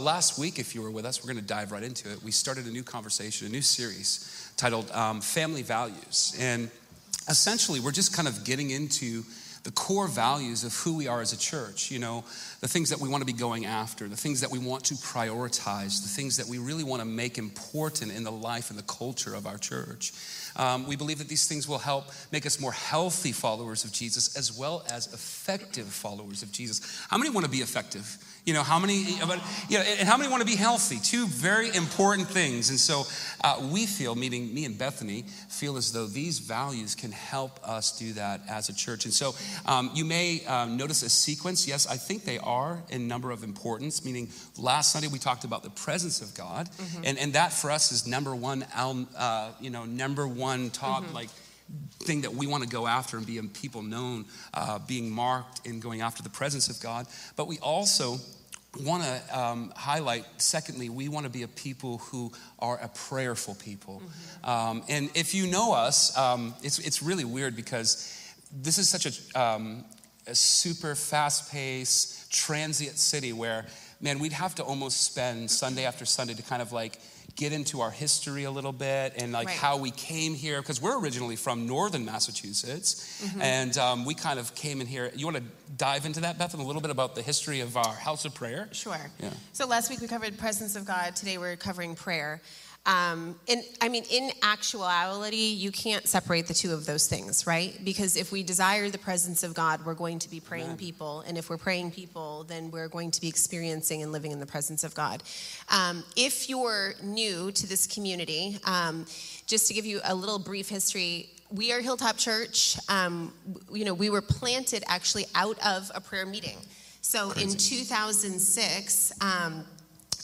Last week, if you were with us, we're going to dive right into it. We started a new conversation, a new series titled um, Family Values. And essentially, we're just kind of getting into the core values of who we are as a church, you know, the things that we want to be going after, the things that we want to prioritize, the things that we really want to make important in the life and the culture of our church. Um, we believe that these things will help make us more healthy followers of Jesus as well as effective followers of Jesus. How many want to be effective? You know, how many, you know, and how many want to be healthy? Two very important things. And so uh, we feel, meaning me and Bethany, feel as though these values can help us do that as a church. And so um, you may um, notice a sequence. Yes, I think they are in number of importance, meaning last Sunday we talked about the presence of God. Mm-hmm. And, and that for us is number one, uh, you know, number one top, mm-hmm. like, thing that we want to go after and be people known, uh, being marked in going after the presence of God. But we also want to um, highlight, secondly, we want to be a people who are a prayerful people. Mm-hmm. Um, and if you know us, um, it's, it's really weird because this is such a, um, a super fast paced, transient city where, man, we'd have to almost spend Sunday after Sunday to kind of like get into our history a little bit and like right. how we came here because we're originally from northern massachusetts mm-hmm. and um, we kind of came in here you want to dive into that Bethany a little bit about the history of our house of prayer sure yeah. so last week we covered presence of god today we're covering prayer um, and I mean, in actuality, you can't separate the two of those things, right? Because if we desire the presence of God, we're going to be praying Amen. people. And if we're praying people, then we're going to be experiencing and living in the presence of God. Um, if you're new to this community, um, just to give you a little brief history, we are Hilltop Church. Um, you know, we were planted actually out of a prayer meeting. So Crazy. in 2006, um,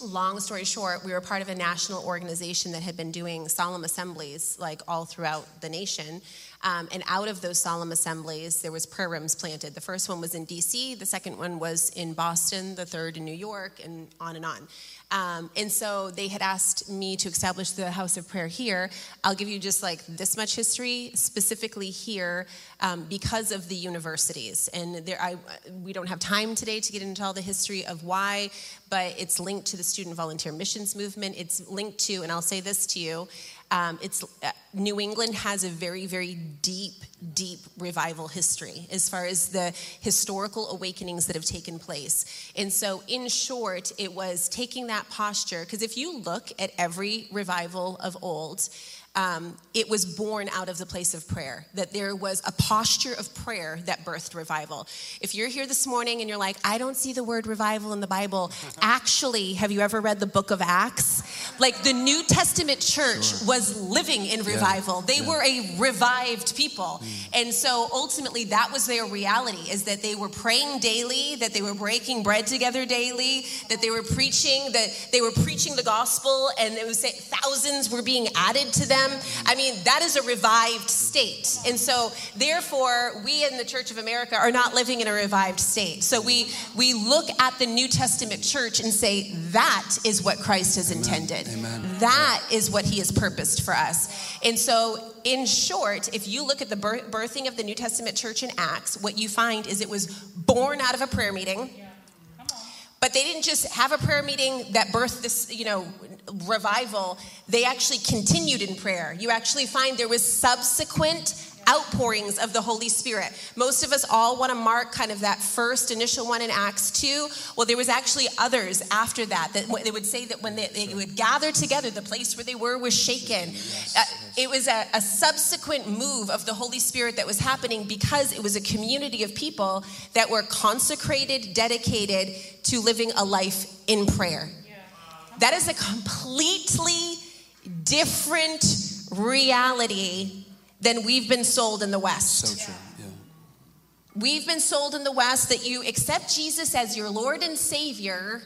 long story short, we were part of a national organization that had been doing solemn assemblies like all throughout the nation. Um, and out of those solemn assemblies, there was prayer rooms planted. The first one was in D.C., the second one was in Boston, the third in New York, and on and on. Um, and so they had asked me to establish the house of prayer here. I'll give you just like this much history, specifically here, um, because of the universities. And there, I, we don't have time today to get into all the history of why, but it's linked to the student volunteer missions movement. It's linked to, and I'll say this to you. Um, it's uh, New England has a very, very deep, deep revival history as far as the historical awakenings that have taken place. And so, in short, it was taking that posture because if you look at every revival of old, um, it was born out of the place of prayer, that there was a posture of prayer that birthed revival. If you're here this morning and you're like, I don't see the word revival in the Bible, actually, have you ever read the book of Acts? Like the New Testament church sure. was living in revival, yeah. they yeah. were a revived people. Mm. And so ultimately, that was their reality is that they were praying daily, that they were breaking bread together daily, that they were preaching, that they were preaching the gospel, and it was thousands were being added to them them. I mean, that is a revived state. And so, therefore, we in the Church of America are not living in a revived state. So we we look at the New Testament church and say that is what Christ has Amen. intended. Amen. That is what he has purposed for us. And so in short, if you look at the birthing of the New Testament church in Acts, what you find is it was born out of a prayer meeting. But they didn't just have a prayer meeting that birthed this, you know, revival. They actually continued in prayer. You actually find there was subsequent outpourings of the Holy Spirit. Most of us all want to mark kind of that first initial one in Acts 2. Well, there was actually others after that that they would say that when they, they would gather together, the place where they were was shaken. Uh, it was a, a subsequent move of the Holy Spirit that was happening because it was a community of people that were consecrated, dedicated to living a life in prayer. That is a completely different reality than we've been sold in the West. So true. Yeah. We've been sold in the West that you accept Jesus as your Lord and Savior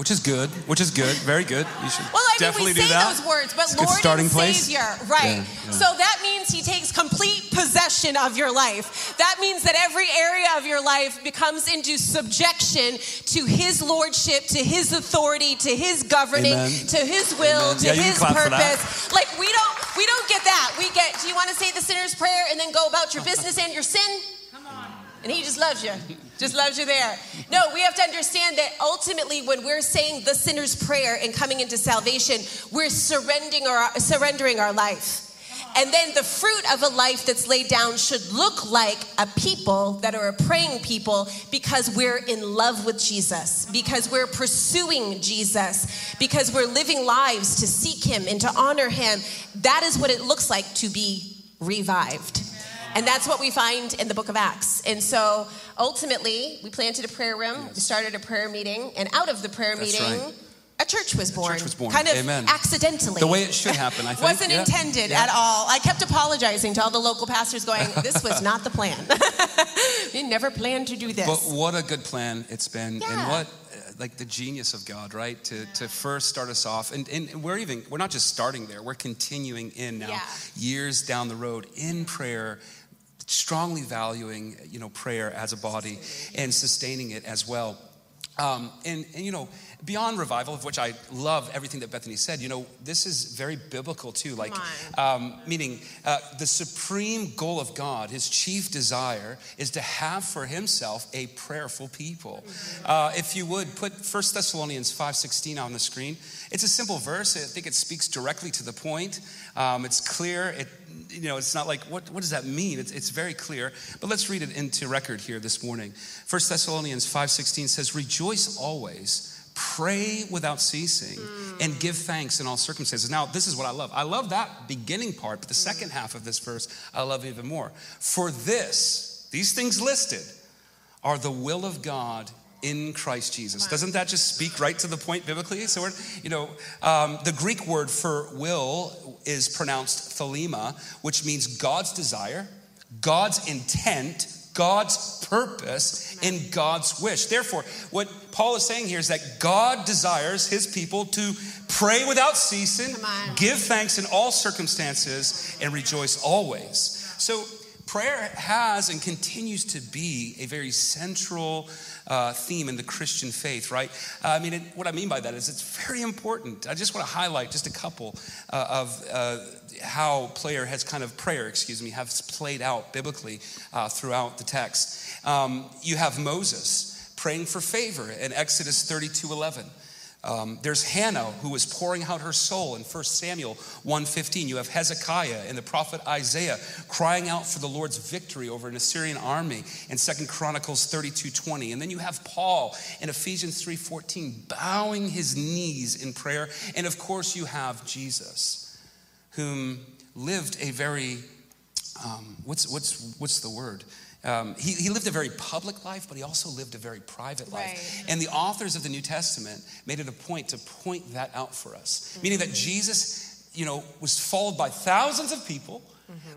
which is good. Which is good. Very good. You should well, I mean, definitely we say do that. those words, but it's Lord starting and place. Savior, right? Yeah, yeah. So that means He takes complete possession of your life. That means that every area of your life becomes into subjection to His lordship, to His authority, to His governing, Amen. to His will, Amen. to yeah, His purpose. Like we don't, we don't get that. We get. Do you want to say the sinner's prayer and then go about your business and your sin? And he just loves you, just loves you there. No, we have to understand that ultimately, when we're saying the sinner's prayer and coming into salvation, we're surrendering our, surrendering our life. And then the fruit of a life that's laid down should look like a people that are a praying people because we're in love with Jesus, because we're pursuing Jesus, because we're living lives to seek Him and to honor Him. That is what it looks like to be revived. And that's what we find in the book of Acts. And so ultimately, we planted a prayer room, we started a prayer meeting, and out of the prayer That's meeting, right. a church was born. A church was born. Kind of Amen. accidentally. The way it should happen, I think. Wasn't Yeah. intended Yeah. at all. I kept apologizing to all the local pastors, going, This was not the plan. we never planned to do this. But what a good plan it's been, and what uh, like the genius of God, right? To to first start us off, and, and we're even we're not just starting there; we're continuing in now, Yeah. years down the road in prayer, strongly valuing you know prayer as a body and sustaining it as well. Um, and, and you know, beyond revival, of which I love everything that Bethany said, you know, this is very biblical too. Like, um, meaning uh, the supreme goal of God, his chief desire, is to have for himself a prayerful people. Uh, if you would put 1 Thessalonians 5:16 on the screen, it's a simple verse. I think it speaks directly to the point. Um, it's clear. It, you know, it's not like what, what does that mean? It's, it's very clear. But let's read it into record here this morning. 1 Thessalonians 5:16 says, "Rejoice always." Pray without ceasing hmm. and give thanks in all circumstances. Now, this is what I love. I love that beginning part, but the hmm. second half of this verse I love even more. For this, these things listed, are the will of God in Christ Jesus. Doesn't that just speak right to the point biblically? So, we're, you know, um, the Greek word for will is pronounced thelema, which means God's desire, God's intent, God's purpose, and God's wish. Therefore, what Paul is saying here is that God desires his people to pray without ceasing, give thanks in all circumstances, and rejoice always. So, prayer has and continues to be a very central uh, theme in the Christian faith, right? Uh, I mean, it, what I mean by that is it's very important. I just want to highlight just a couple uh, of uh, how prayer has kind of prayer, excuse me, has played out biblically uh, throughout the text. Um, you have Moses praying for favor in Exodus 32 11. Um, there's Hannah who was pouring out her soul in 1 Samuel 1:15. You have Hezekiah and the prophet Isaiah crying out for the Lord's victory over an Assyrian army in 2 Chronicles 32:20. And then you have Paul in Ephesians 3:14 bowing his knees in prayer. And of course you have Jesus whom lived a very um, what's what's what's the word? Um, he, he lived a very public life, but he also lived a very private life. Right. And the authors of the New Testament made it a point to point that out for us, meaning that Jesus, you know, was followed by thousands of people.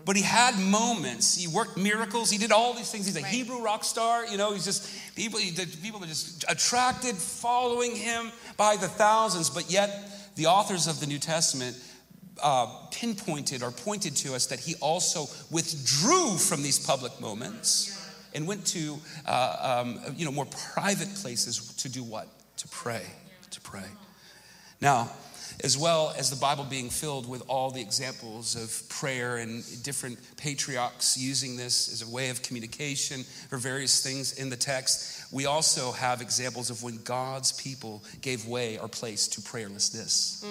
But he had moments. He worked miracles. He did all these things. He's a Right. Hebrew rock star. You know, he's just people. The people are just attracted, following him by the thousands. But yet, the authors of the New Testament uh, pinpointed or pointed to us that he also withdrew from these public moments and went to uh, um, you know more private places to do what? To pray to pray. Now as well as the bible being filled with all the examples of prayer and different patriarchs using this as a way of communication for various things in the text we also have examples of when god's people gave way or place to prayerlessness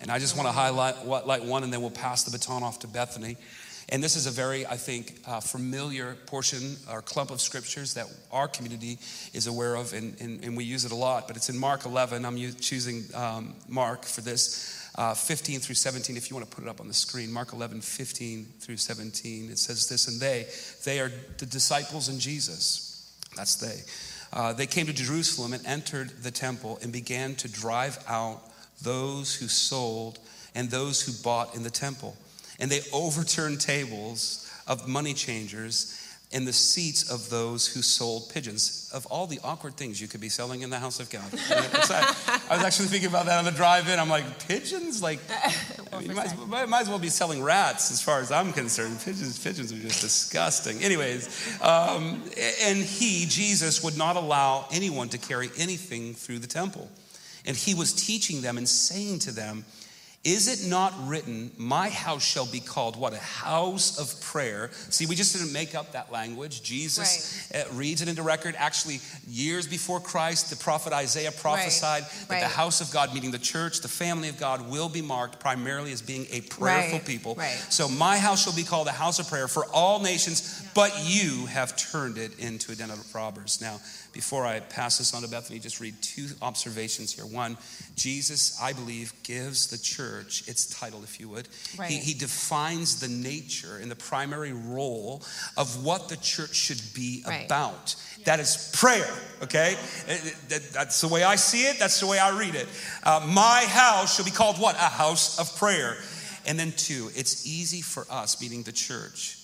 and I just want to highlight what, like one, and then we'll pass the baton off to Bethany. And this is a very, I think, uh, familiar portion or clump of scriptures that our community is aware of, and, and, and we use it a lot. But it's in Mark 11. I'm choosing um, Mark for this, uh, 15 through 17. If you want to put it up on the screen, Mark 11, 15 through 17. It says this, and they, they are the disciples in Jesus. That's they. Uh, they came to Jerusalem and entered the temple and began to drive out those who sold and those who bought in the temple. And they overturned tables of money changers and the seats of those who sold pigeons. Of all the awkward things you could be selling in the house of God. I was actually thinking about that on the drive in. I'm like, pigeons? Like, I mean, might, as well- might, as well be selling rats as far as I'm concerned. Pigeons, pigeons are just disgusting. Anyways, um, and he, Jesus, would not allow anyone to carry anything through the temple. And he was teaching them and saying to them, Is it not written, My house shall be called what? A house of prayer. See, we just didn't make up that language. Jesus right. Uh, reads it into record. Actually, years before Christ, the prophet Isaiah prophesied right. that right. the house of God, meaning the church, the family of God, will be marked primarily as being a prayerful people. So, my house shall be called a house of prayer for all nations. But you have turned it into a den of robbers. Now, before I pass this on to Bethany, just read two observations here. One, Jesus, I believe, gives the church its title, if you would. Right. He, he defines the nature and the primary role of what the church should be right. about. That is prayer, okay? That's the way I see it, that's the way I read it. Uh, my house shall be called what? A house of prayer. And then, two, it's easy for us, meaning the church.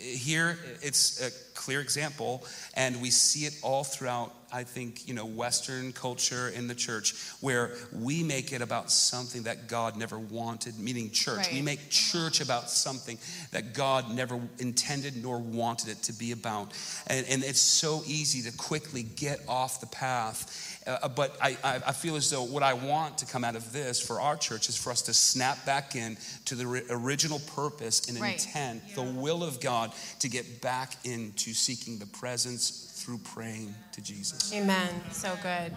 Here, it's a clear example, and we see it all throughout, I think, you know, Western culture in the church, where we make it about something that God never wanted, meaning church. Right. We make church about something that God never intended nor wanted it to be about. And, and it's so easy to quickly get off the path. Uh, but I, I, feel as though what I want to come out of this for our church is for us to snap back in to the original purpose and right. intent, yeah. the will of God to get back into seeking the presence through praying to Jesus. Amen. So good.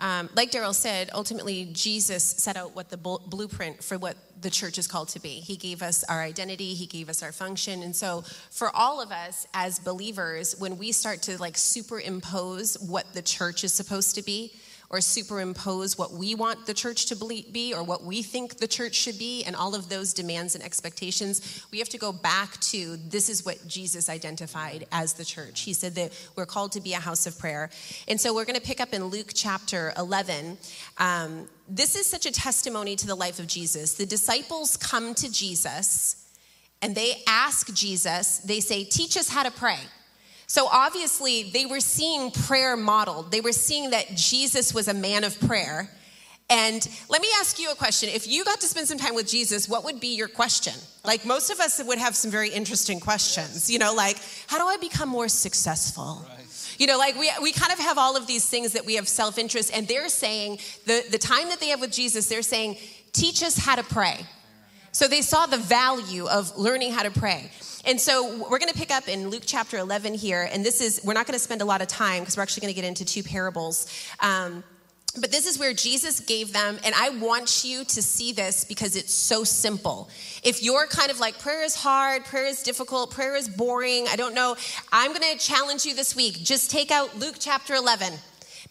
Um, like Daryl said, ultimately, Jesus set out what the blueprint for what the church is called to be. He gave us our identity, He gave us our function. And so, for all of us as believers, when we start to like superimpose what the church is supposed to be, or superimpose what we want the church to be or what we think the church should be and all of those demands and expectations, we have to go back to this is what Jesus identified as the church. He said that we're called to be a house of prayer. And so we're going to pick up in Luke chapter 11. Um, this is such a testimony to the life of Jesus. The disciples come to Jesus and they ask Jesus, they say, Teach us how to pray. So obviously, they were seeing prayer modeled. They were seeing that Jesus was a man of prayer. And let me ask you a question. If you got to spend some time with Jesus, what would be your question? Like most of us would have some very interesting questions, you know, like, how do I become more successful? Right. You know, like we, we kind of have all of these things that we have self interest, and they're saying, the, the time that they have with Jesus, they're saying, teach us how to pray. So they saw the value of learning how to pray. And so we're going to pick up in Luke chapter 11 here. And this is, we're not going to spend a lot of time because we're actually going to get into two parables. Um, but this is where Jesus gave them, and I want you to see this because it's so simple. If you're kind of like, prayer is hard, prayer is difficult, prayer is boring, I don't know, I'm gonna challenge you this week. Just take out Luke chapter 11.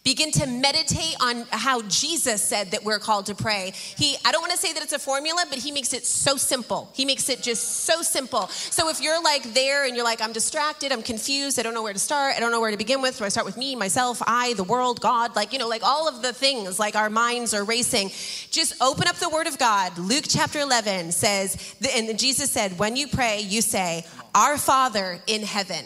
Begin to meditate on how Jesus said that we're called to pray. He, I don't want to say that it's a formula, but he makes it so simple. He makes it just so simple. So if you're like there and you're like, I'm distracted, I'm confused, I don't know where to start, I don't know where to begin with. Do I start with me, myself, I, the world, God? Like, you know, like all of the things, like our minds are racing. Just open up the word of God. Luke chapter 11 says, and Jesus said, when you pray, you say, Our Father in heaven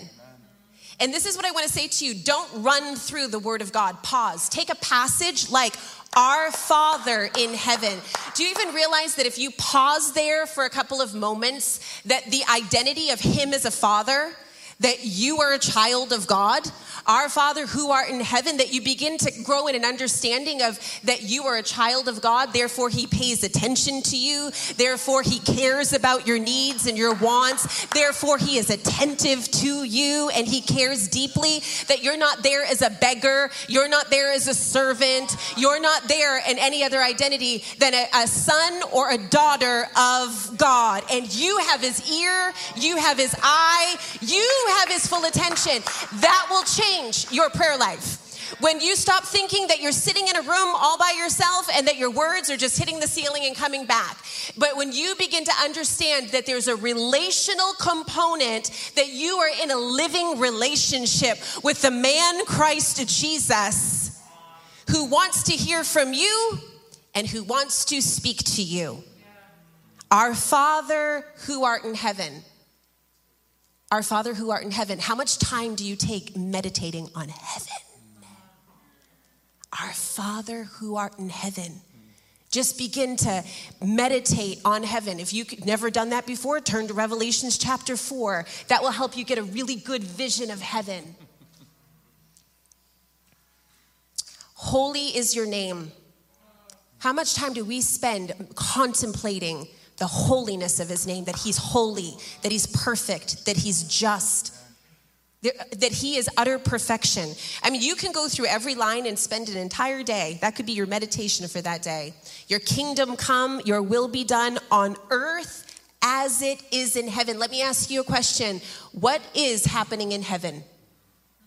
and this is what I want to say to you don't run through the Word of God. Pause. Take a passage like, our Father in heaven. Do you even realize that if you pause there for a couple of moments, that the identity of Him as a Father, that you are a child of God, our Father who art in heaven, that you begin to grow in an understanding of that you are a child of God, therefore He pays attention to you, therefore He cares about your needs and your wants, therefore He is attentive to you and He cares deeply, that you're not there as a beggar, you're not there as a servant, you're not there in any other identity than a, a son or a daughter of God. And you have His ear, you have His eye, you have His full attention. That will change your prayer life. When you stop thinking that you're sitting in a room all by yourself and that your words are just hitting the ceiling and coming back. But when you begin to understand that there's a relational component, that you are in a living relationship with the man Christ Jesus who wants to hear from you and who wants to speak to you. Our Father who art in heaven our Father who art in heaven, how much time do you take meditating on heaven? Our Father who art in heaven. Just begin to meditate on heaven. If you've never done that before, turn to Revelations chapter 4. That will help you get a really good vision of heaven. Holy is your name. How much time do we spend contemplating the holiness of his name, that he's holy, that he's perfect, that he's just? that he is utter perfection. I mean, you can go through every line and spend an entire day. That could be your meditation for that day. Your kingdom come, your will be done on earth as it is in heaven. Let me ask you a question What is happening in heaven?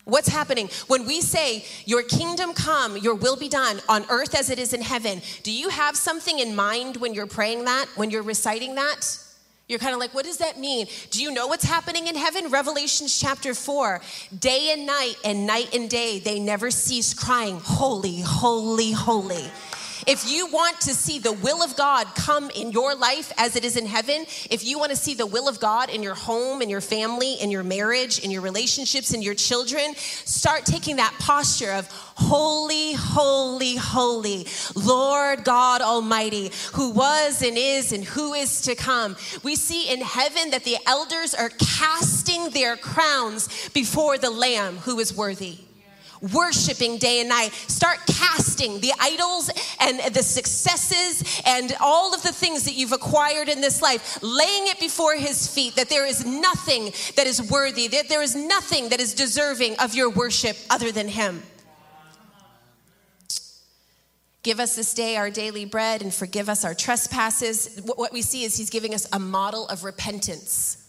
What's happening? When we say, Your kingdom come, your will be done on earth as it is in heaven, do you have something in mind when you're praying that, when you're reciting that? You're kind of like, what does that mean? Do you know what's happening in heaven? Revelations chapter 4. Day and night, and night and day, they never cease crying, Holy, holy, holy. If you want to see the will of God come in your life as it is in heaven, if you want to see the will of God in your home, in your family, in your marriage, in your relationships, in your children, start taking that posture of holy, holy, holy, Lord God Almighty, who was and is and who is to come. We see in heaven that the elders are casting their crowns before the Lamb who is worthy worshiping day and night. Start casting the idols and the successes and all of the things that you've acquired in this life, laying it before His feet, that there is nothing that is worthy, that there is nothing that is deserving of your worship other than Him. Give us this day our daily bread and forgive us our trespasses. What we see is He's giving us a model of repentance.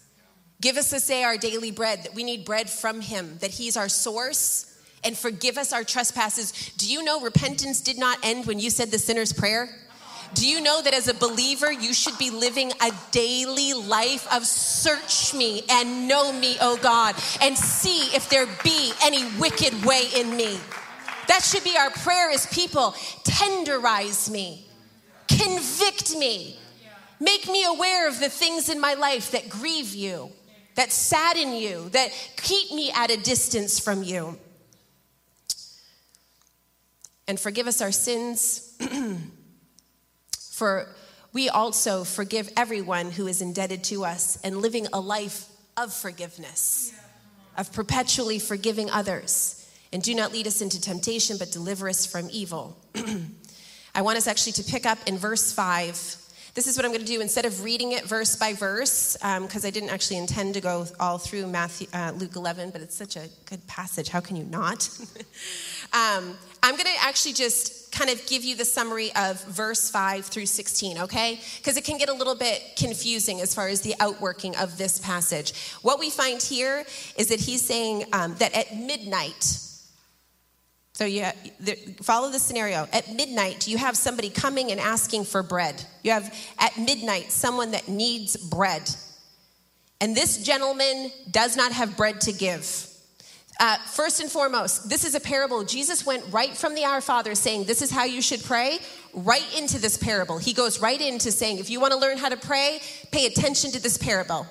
Give us this day our daily bread, that we need bread from Him, that He's our source and forgive us our trespasses. Do you know repentance did not end when you said the sinner's prayer? Do you know that as a believer, you should be living a daily life of search me and know me, oh God, and see if there be any wicked way in me? That should be our prayer as people. Tenderize me, convict me, make me aware of the things in my life that grieve you, that sadden you, that keep me at a distance from you and forgive us our sins. For we also forgive everyone who is indebted to us and living a life of forgiveness, of perpetually forgiving others. And do not lead us into temptation, but deliver us from evil. I want us actually to pick up in verse 5. This is what I'm going to do instead of reading it verse by verse, because um, I didn't actually intend to go all through Matthew, uh, Luke 11, but it's such a good passage. How can you not? um, I'm going to actually just kind of give you the summary of verse 5 through 16, okay? Because it can get a little bit confusing as far as the outworking of this passage. What we find here is that he's saying um, that at midnight, so you follow the scenario. At midnight, you have somebody coming and asking for bread. You have at midnight someone that needs bread. And this gentleman does not have bread to give. Uh, first and foremost, this is a parable. Jesus went right from the Our Father saying, This is how you should pray, right into this parable. He goes right into saying, If you want to learn how to pray, pay attention to this parable.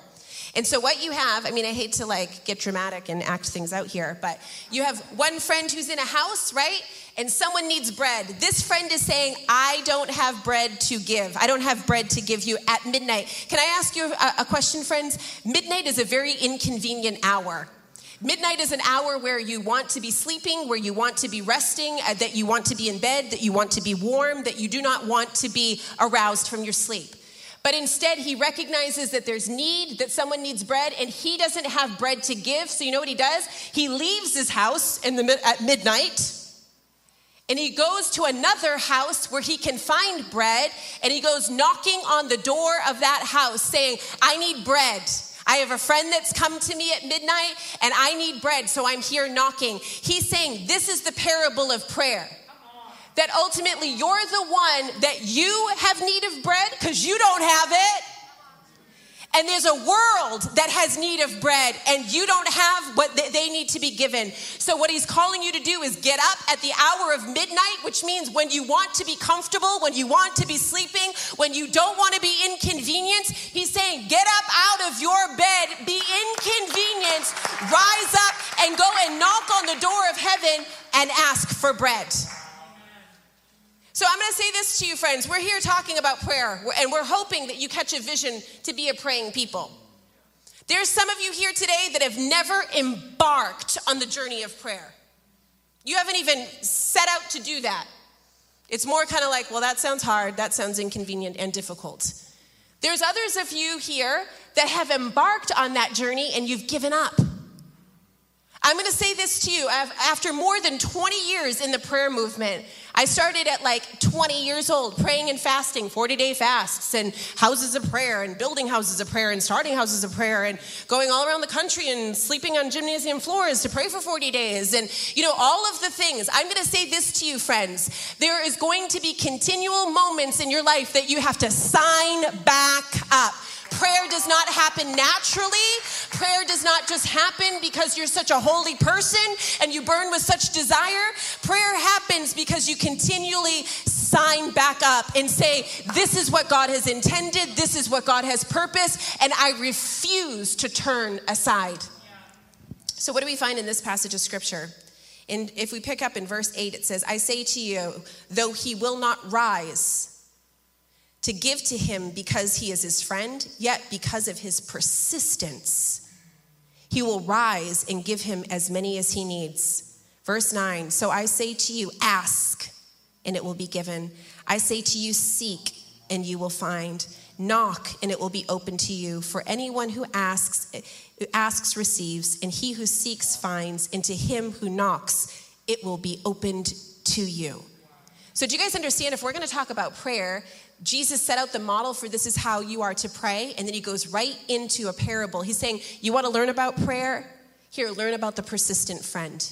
And so, what you have, I mean, I hate to like get dramatic and act things out here, but you have one friend who's in a house, right? And someone needs bread. This friend is saying, I don't have bread to give. I don't have bread to give you at midnight. Can I ask you a, a question, friends? Midnight is a very inconvenient hour. Midnight is an hour where you want to be sleeping, where you want to be resting, uh, that you want to be in bed, that you want to be warm, that you do not want to be aroused from your sleep. But instead, he recognizes that there's need, that someone needs bread, and he doesn't have bread to give. So, you know what he does? He leaves his house in the, at midnight and he goes to another house where he can find bread, and he goes knocking on the door of that house saying, I need bread. I have a friend that's come to me at midnight and I need bread, so I'm here knocking. He's saying, This is the parable of prayer. That ultimately you're the one that you have need of bread because you don't have it and there's a world that has need of bread and you don't have what they need to be given. So, what he's calling you to do is get up at the hour of midnight, which means when you want to be comfortable, when you want to be sleeping, when you don't want to be inconvenienced, he's saying, Get up out of your bed, be inconvenienced, rise up and go and knock on the door of heaven and ask for bread. So I'm going to say this to you, friends. We're here talking about prayer, and we're hoping that you catch a vision to be a praying people. There's some of you here today that have never embarked on the journey of prayer. You haven't even set out to do that. It's more kind of like, well, that sounds hard, that sounds inconvenient and difficult. There's others of you here that have embarked on that journey and you've given up. I'm going to say this to you. After more than 20 years in the prayer movement, I started at like 20 years old, praying and fasting, 40 day fasts, and houses of prayer, and building houses of prayer, and starting houses of prayer, and going all around the country and sleeping on gymnasium floors to pray for 40 days, and you know, all of the things. I'm going to say this to you, friends. There is going to be continual moments in your life that you have to sign back up. Prayer does not happen naturally. Prayer does not just happen because you're such a holy person and you burn with such desire. Prayer happens because you continually sign back up and say, This is what God has intended, this is what God has purposed, and I refuse to turn aside. So, what do we find in this passage of scripture? And if we pick up in verse 8, it says, I say to you, though he will not rise, to give to him because he is his friend, yet because of his persistence, he will rise and give him as many as he needs. Verse 9 So I say to you, ask, and it will be given. I say to you, seek, and you will find. Knock, and it will be open to you. For anyone who asks, asks receives, and he who seeks finds, and to him who knocks, it will be opened to you. So, do you guys understand? If we're going to talk about prayer, Jesus set out the model for this is how you are to pray, and then he goes right into a parable. He's saying, You want to learn about prayer? Here, learn about the persistent friend.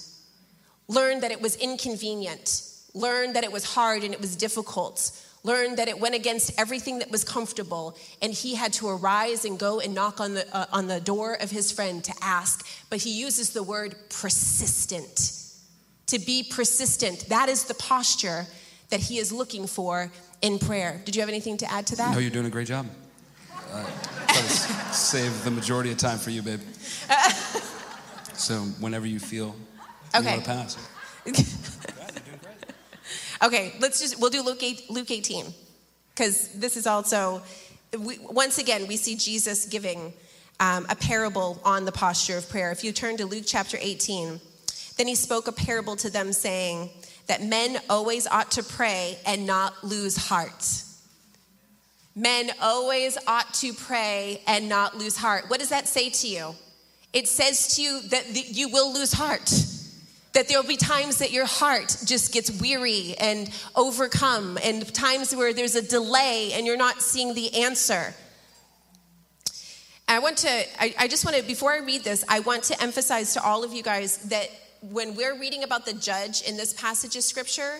Learn that it was inconvenient. Learn that it was hard and it was difficult. Learn that it went against everything that was comfortable, and he had to arise and go and knock on the, uh, on the door of his friend to ask. But he uses the word persistent. To be persistent, that is the posture that he is looking for in prayer. Did you have anything to add to that? No, you're doing a great job. Uh, save the majority of time for you, babe. so whenever you feel okay. you want to pass. okay, let's just we'll do Luke 8, Luke 18 because this is also we, once again we see Jesus giving um, a parable on the posture of prayer. If you turn to Luke chapter 18, then he spoke a parable to them saying that men always ought to pray and not lose heart. Men always ought to pray and not lose heart. What does that say to you? It says to you that you will lose heart. That there will be times that your heart just gets weary and overcome, and times where there's a delay and you're not seeing the answer. I want to, I, I just want to, before I read this, I want to emphasize to all of you guys that when we're reading about the judge in this passage of scripture,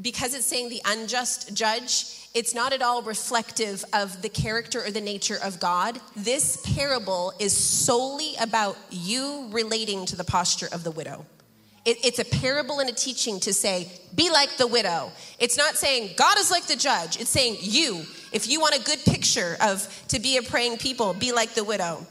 because it's saying the unjust judge, it's not at all reflective of the character or the nature of God. This parable is solely about you relating to the posture of the widow. It, it's a parable and a teaching to say, be like the widow. It's not saying God is like the judge. It's saying you, if you want a good picture of to be a praying people, be like the widow.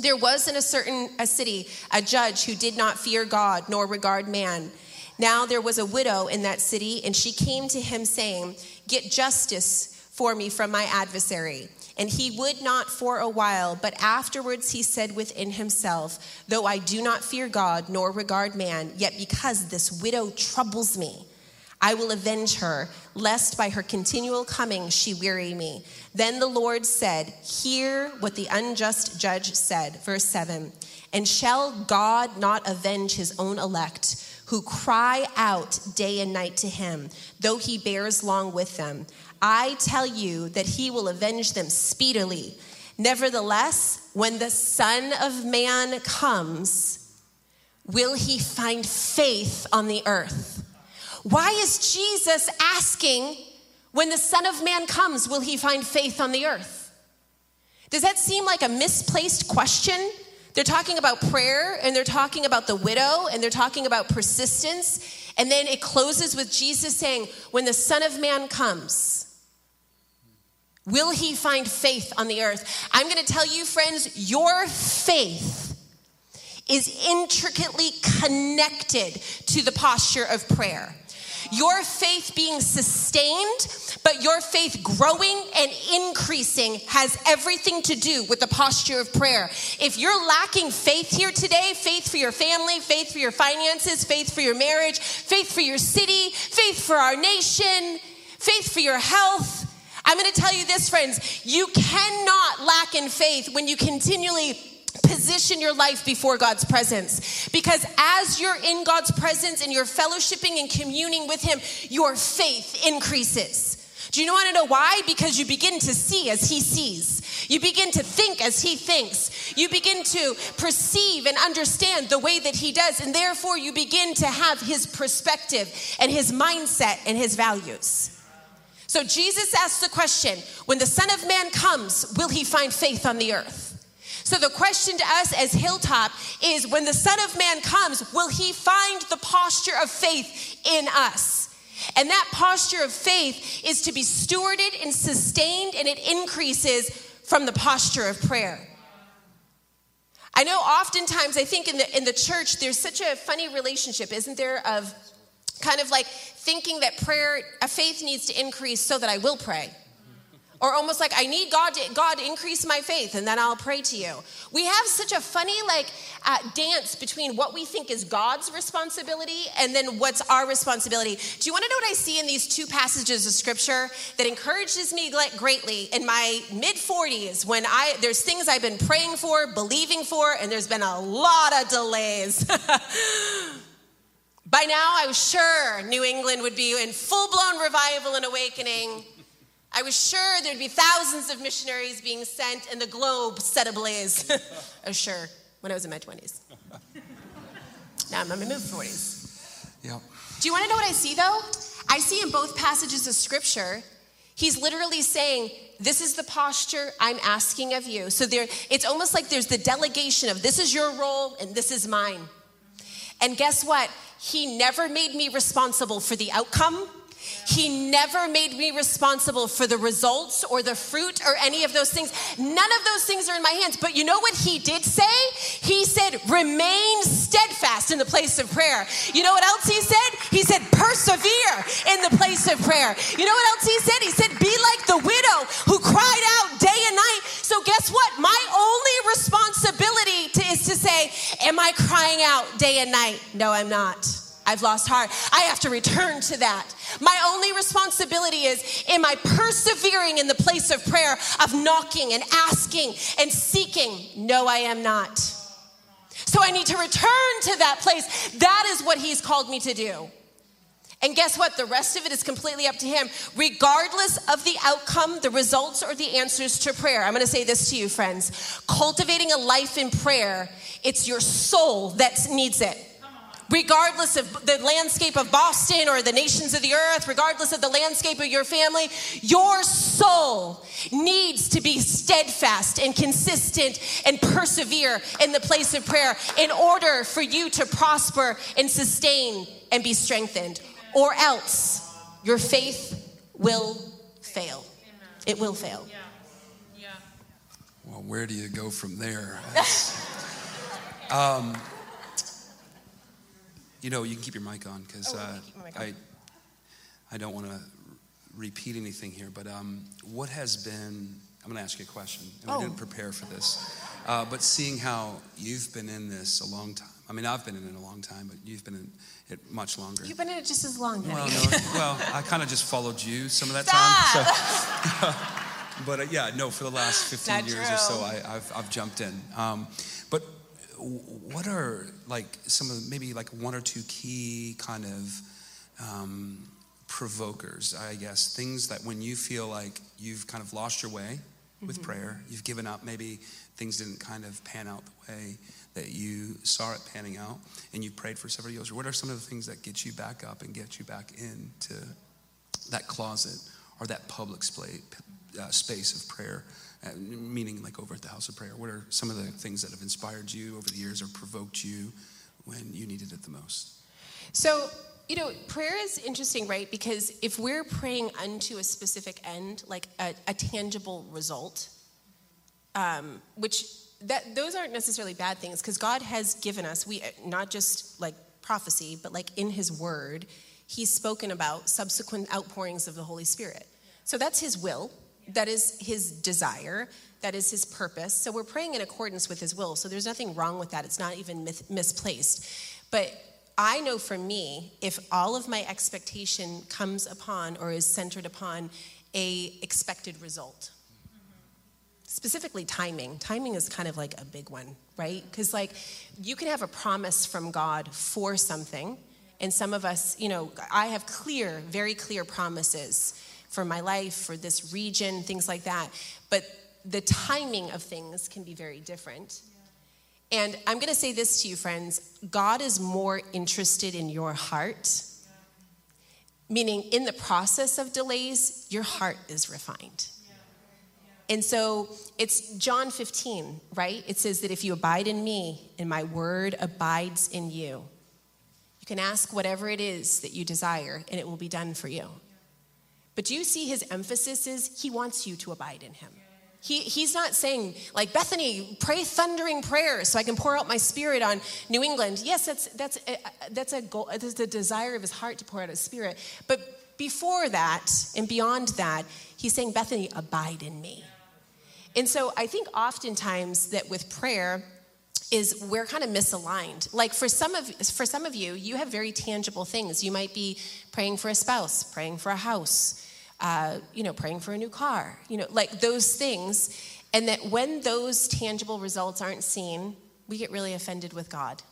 There was in a certain a city a judge who did not fear God nor regard man. Now there was a widow in that city, and she came to him saying, Get justice for me from my adversary. And he would not for a while, but afterwards he said within himself, Though I do not fear God nor regard man, yet because this widow troubles me, I will avenge her, lest by her continual coming she weary me. Then the Lord said, Hear what the unjust judge said. Verse 7 And shall God not avenge his own elect, who cry out day and night to him, though he bears long with them? I tell you that he will avenge them speedily. Nevertheless, when the Son of Man comes, will he find faith on the earth? Why is Jesus asking, when the Son of Man comes, will he find faith on the earth? Does that seem like a misplaced question? They're talking about prayer and they're talking about the widow and they're talking about persistence. And then it closes with Jesus saying, When the Son of Man comes, will he find faith on the earth? I'm going to tell you, friends, your faith is intricately connected to the posture of prayer. Your faith being sustained, but your faith growing and increasing has everything to do with the posture of prayer. If you're lacking faith here today, faith for your family, faith for your finances, faith for your marriage, faith for your city, faith for our nation, faith for your health, I'm going to tell you this, friends. You cannot lack in faith when you continually position your life before God's presence. Because as you're in God's presence and you're fellowshipping and communing with Him, your faith increases. Do you know want to know why? Because you begin to see as He sees. You begin to think as He thinks. You begin to perceive and understand the way that He does. And therefore, you begin to have His perspective and His mindset and His values. So Jesus asks the question when the Son of Man comes, will He find faith on the earth? So the question to us as Hilltop is when the Son of Man comes, will he find the posture of faith in us? And that posture of faith is to be stewarded and sustained, and it increases from the posture of prayer. I know oftentimes I think in the in the church there's such a funny relationship, isn't there, of kind of like thinking that prayer, a faith needs to increase so that I will pray. Or almost like I need God to God increase my faith and then I'll pray to you. We have such a funny like uh, dance between what we think is God's responsibility and then what's our responsibility. Do you want to know what I see in these two passages of scripture that encourages me greatly in my mid 40s when I there's things I've been praying for, believing for, and there's been a lot of delays. By now, I was sure New England would be in full blown revival and awakening. I was sure there'd be thousands of missionaries being sent and the globe set ablaze. I was oh, sure when I was in my 20s. now I'm in my mid 40s. Yep. Do you want to know what I see though? I see in both passages of scripture, he's literally saying, This is the posture I'm asking of you. So there, it's almost like there's the delegation of this is your role and this is mine. And guess what? He never made me responsible for the outcome he never made me responsible for the results or the fruit or any of those things. None of those things are in my hands. But you know what he did say? He said, remain steadfast in the place of prayer. You know what else he said? He said, persevere in the place of prayer. You know what else he said? He said, be like the widow who cried out day and night. So guess what? My only responsibility to, is to say, am I crying out day and night? No, I'm not. I've lost heart. I have to return to that. My only responsibility is am I persevering in the place of prayer, of knocking and asking and seeking? No, I am not. So I need to return to that place. That is what He's called me to do. And guess what? The rest of it is completely up to Him, regardless of the outcome, the results, or the answers to prayer. I'm going to say this to you, friends. Cultivating a life in prayer, it's your soul that needs it regardless of the landscape of Boston or the nations of the earth, regardless of the landscape of your family, your soul needs to be steadfast and consistent and persevere in the place of prayer in order for you to prosper and sustain and be strengthened. Or else your faith will fail. It will fail. Well, where do you go from there? um, you know, you can keep your mic on because oh, uh, I, I don't want to repeat anything here, but um, what has been, I'm going to ask you a question, and oh. I didn't prepare for this, uh, but seeing how you've been in this a long time, I mean, I've been in it a long time, but you've been in it much longer. You've been in it just as long, Well, no, well I kind of just followed you some of that Stop. time. So, but uh, yeah, no, for the last 15 Not years true. or so, I, have I've jumped in. Um, but what are like some of maybe like one or two key kind of um, provokers, I guess, things that when you feel like you've kind of lost your way with mm-hmm. prayer, you've given up, maybe things didn't kind of pan out the way that you saw it panning out, and you prayed for several years. What are some of the things that get you back up and get you back into that closet or that public uh, space of prayer uh, meaning like over at the house of prayer? What are some of the things that have inspired you over the years or provoked you when you needed it the most? So, you know, prayer is interesting, right? Because if we're praying unto a specific end, like a, a tangible result, um, which that those aren't necessarily bad things, because God has given us we not just like prophecy, but like in His Word, he's spoken about subsequent outpourings of the Holy Spirit. So that's his will, that is his desire, that is his purpose. So we're praying in accordance with his will. So there's nothing wrong with that. It's not even myth- misplaced. But I know for me, if all of my expectation comes upon or is centered upon a expected result, specifically timing timing is kind of like a big one right because like you can have a promise from god for something and some of us you know i have clear very clear promises for my life for this region things like that. But the timing of things can be very different. And i'm going to say this to you friends. God is more interested in your heart. Meaning in the process of delays your heart is refined. And so it's John 15, right? It says that if you abide in me and my word abides in you, you can ask whatever it is that you desire and it will be done for you. But do you see his emphasis is he wants you to abide in him. He, he's not saying, like, Bethany, pray thundering prayers so I can pour out my spirit on New England. Yes, that's, that's, a, that's, a goal, uh, that's the desire of his heart to pour out his spirit. But before that and beyond that, he's saying, Bethany, abide in me. And so I think oftentimes that with prayer, is we're kind of misaligned. Like for some of for some of you, you have very tangible things. You might be praying for a spouse, praying for a house, uh, you know, praying for a new car, you know, like those things. And that when those tangible results aren't seen, we get really offended with God.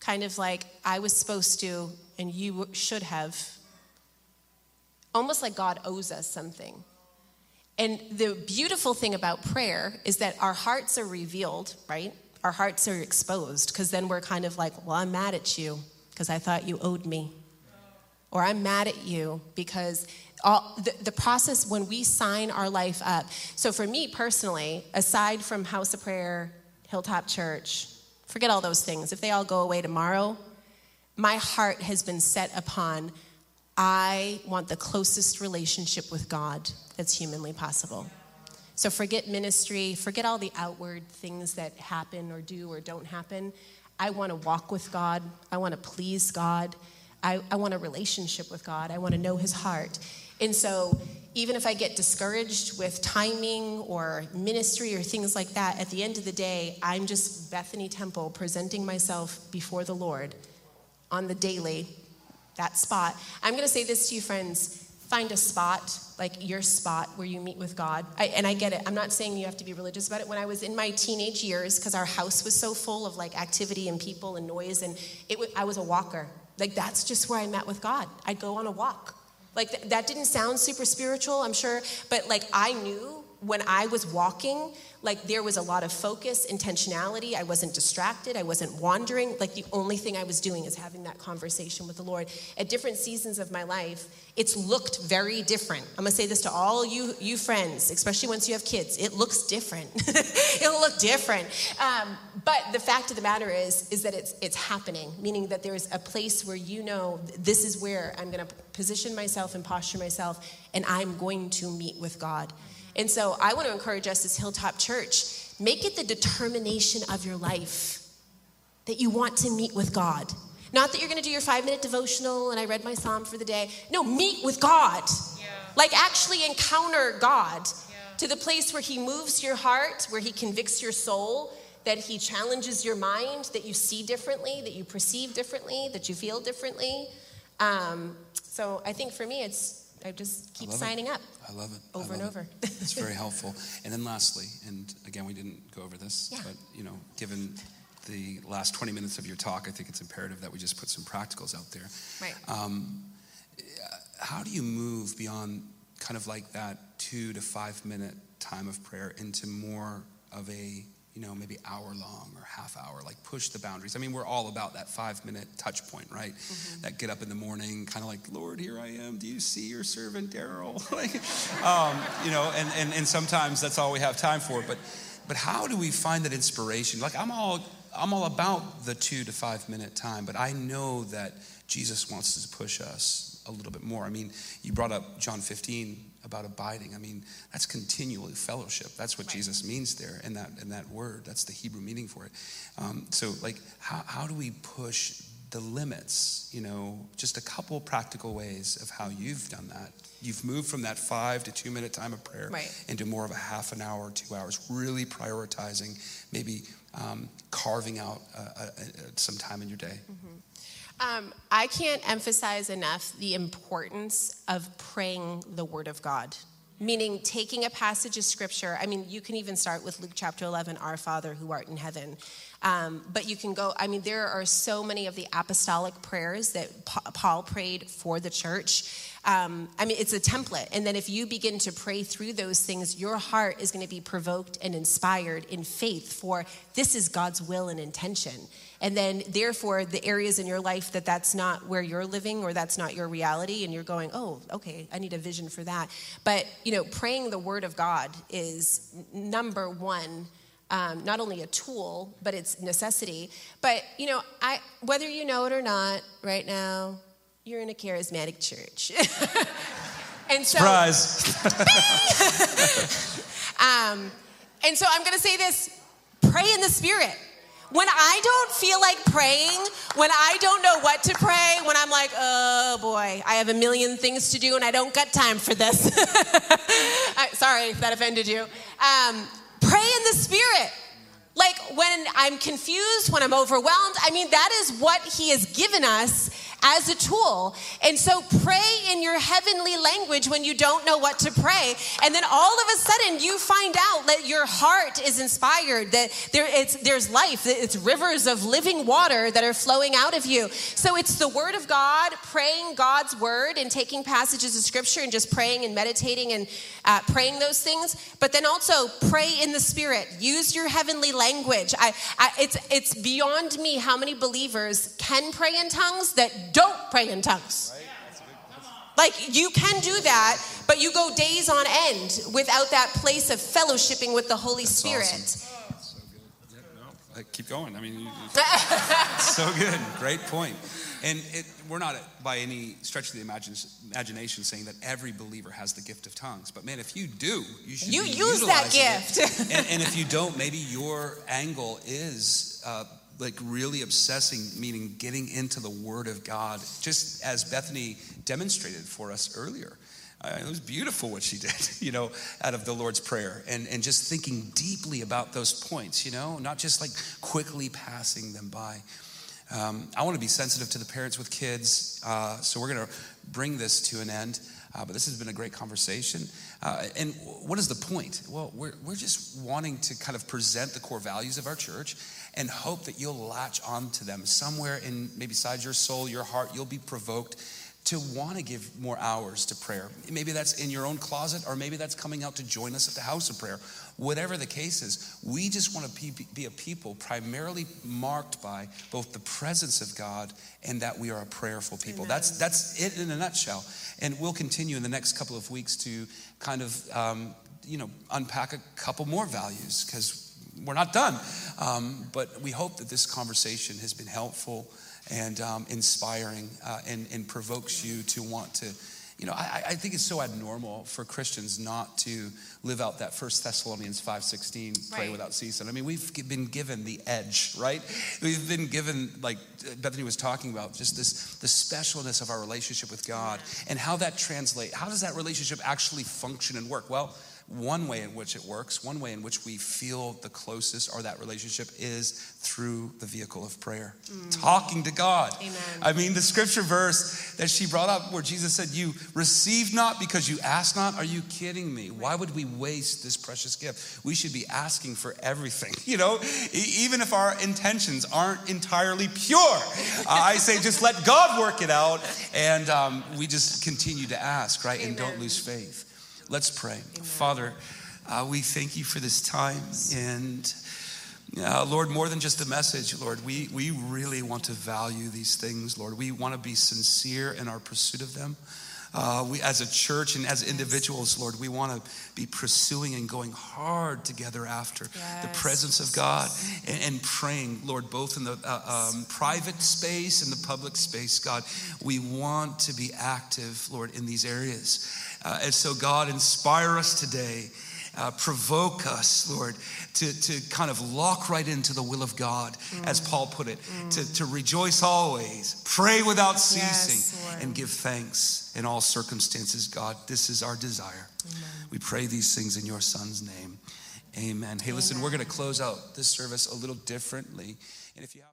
Kind of like I was supposed to, and you should have. Almost like God owes us something. And the beautiful thing about prayer is that our hearts are revealed, right? Our hearts are exposed because then we're kind of like, well, I'm mad at you because I thought you owed me. Or I'm mad at you because all, the, the process when we sign our life up. So for me personally, aside from House of Prayer, Hilltop Church, forget all those things. If they all go away tomorrow, my heart has been set upon I want the closest relationship with God that's humanly possible. So forget ministry, forget all the outward things that happen or do or don't happen. I want to walk with God. I want to please God. I, I want a relationship with God. I want to know his heart. And so, even if I get discouraged with timing or ministry or things like that, at the end of the day, I'm just Bethany Temple presenting myself before the Lord on the daily that spot. I'm going to say this to you, friends find a spot, like your spot where you meet with God. I, and I get it. I'm not saying you have to be religious about it. When I was in my teenage years, because our house was so full of like activity and people and noise, and it, I was a walker. Like that's just where I met with God. I'd go on a walk. Like th- that didn't sound super spiritual, I'm sure, but like I knew when I was walking like there was a lot of focus, intentionality. I wasn't distracted. I wasn't wandering. Like the only thing I was doing is having that conversation with the Lord. At different seasons of my life, it's looked very different. I'm gonna say this to all you you friends, especially once you have kids. It looks different. It'll look different. Um, but the fact of the matter is, is that it's it's happening. Meaning that there's a place where you know this is where I'm gonna position myself and posture myself, and I'm going to meet with God. And so I want to encourage us as Hilltop Church make it the determination of your life that you want to meet with God. Not that you're going to do your five minute devotional and I read my psalm for the day. No, meet with God. Yeah. Like actually encounter God yeah. to the place where He moves your heart, where He convicts your soul, that He challenges your mind, that you see differently, that you perceive differently, that you feel differently. Um, so I think for me, it's I just keep I signing it. up. I love it. Over love and over. it's very helpful. And then lastly, and again, we didn't go over this, yeah. but you know, given the last 20 minutes of your talk, I think it's imperative that we just put some practicals out there. Right. Um, how do you move beyond kind of like that two to five minute time of prayer into more of a you know, maybe hour long or half hour, like push the boundaries. I mean, we're all about that five minute touch point, right? Mm-hmm. That get up in the morning, kind of like, Lord, here I am. Do you see your servant Daryl? like, um, you know, and, and, and sometimes that's all we have time for. But, but how do we find that inspiration? Like, I'm all, I'm all about the two to five minute time, but I know that Jesus wants to push us a little bit more. I mean, you brought up John 15 about abiding. I mean, that's continually fellowship. That's what right. Jesus means there in that in that word. That's the Hebrew meaning for it. Um, so, like, how, how do we push the limits, you know, just a couple practical ways of how you've done that. You've moved from that five to two minute time of prayer Right. into more of a half an hour, two hours, really prioritizing, maybe um, carving out uh, uh, uh, some time in your day. Um, I can't emphasize enough the importance of praying the Word of God, meaning taking a passage of Scripture. I mean, you can even start with Luke chapter 11, Our Father who art in heaven. Um, but you can go, I mean, there are so many of the apostolic prayers that Pa- Paul prayed for the church. Um, I mean, it's a template. And then if you begin to pray through those things, your heart is going to be provoked and inspired in faith for this is God's will and intention. And then, therefore, the areas in your life that that's not where you're living or that's not your reality, and you're going, oh, okay, I need a vision for that. But, you know, praying the word of God is number one. Um, not only a tool, but it's necessity. But you know, I whether you know it or not, right now, you're in a charismatic church, and so Surprise! um, and so I'm going to say this pray in the Spirit. When I don't feel like praying, when I don't know what to pray, when I'm like, oh boy, I have a million things to do and I don't got time for this. I, sorry if that offended you. Um, in the Spirit. Like when I'm confused, when I'm overwhelmed, I mean, that is what He has given us as a tool. And so pray in your heavenly language when you don't know what to pray. And then all of a sudden you find out that your heart is inspired, that there, it's, there's life, it's rivers of living water that are flowing out of you. So it's the word of God, praying God's word and taking passages of scripture and just praying and meditating and uh, praying those things. But then also pray in the spirit. Use your heavenly language. I, I, it's, it's beyond me how many believers can pray in tongues that don't pray in tongues. Like you can do that, but you go days on end without that place of fellowshipping with the Holy Spirit. awesome. Uh, keep going. I mean, you- so good. Great point. And it, we're not by any stretch of the imagine, imagination saying that every believer has the gift of tongues. But man, if you do, you should You be use that utilizing it. gift. and, and if you don't, maybe your angle is uh, like really obsessing, meaning getting into the Word of God, just as Bethany demonstrated for us earlier. It was beautiful what she did, you know, out of the Lord's Prayer and, and just thinking deeply about those points, you know, not just like quickly passing them by. Um, I want to be sensitive to the parents with kids, uh, so we're going to bring this to an end. Uh, but this has been a great conversation. Uh, and what is the point? Well, we're, we're just wanting to kind of present the core values of our church and hope that you'll latch onto them somewhere in maybe inside your soul, your heart, you'll be provoked to want to give more hours to prayer. Maybe that's in your own closet, or maybe that's coming out to join us at the house of prayer. Whatever the case is, we just want to be, a people primarily marked by both the presence of God and that we are a prayerful people. That's that's it in a nutshell. And we'll continue in the next couple of weeks to kind of um, you know unpack a couple more values because we're not done. Um, but we hope that this conversation has been helpful and um, inspiring uh, and, and provokes you to want to you know I, I think it's so abnormal for christians not to live out that first thessalonians 5.16 pray Right. without ceasing. I mean we've been given the edge right? We've been given like bethany was talking about just this the specialness of our relationship with god and how that translate how does that relationship actually function and work? Well one way in which it works, one way in which we feel the closest or that relationship is through the vehicle of prayer. Talking to God. Amen. I mean, the scripture verse that she brought up where Jesus said, You receive not because you ask not. Are you kidding me? Why would we waste this precious gift? We should be asking for everything, you know, even if our intentions aren't entirely pure. Uh, I say, just let God work it out. And um, we just continue to ask, right? And don't lose faith. Let's pray. Father, uh, we thank you for this time. And uh, Lord, more than just a message, Lord, we, we really want to value these things, Lord. We want to be sincere in our pursuit of them. Uh, we, as a church and as individuals, Lord, we want to be pursuing and going hard together after the presence of God and, and praying, Lord, both in the uh, um, private space and the public space, God. We want to be active, Lord, in these areas. Uh, and so, God, inspire us today uh, provoke us, Lord, to, to kind of lock right into the will of God, mm. as Paul put it, mm. to, to rejoice always, pray without ceasing, yes, and give thanks in all circumstances, God. This is our desire. Amen. We pray these things in your Son's name. Amen. Hey, Amen. listen, we're going to close out this service a little differently. And if you have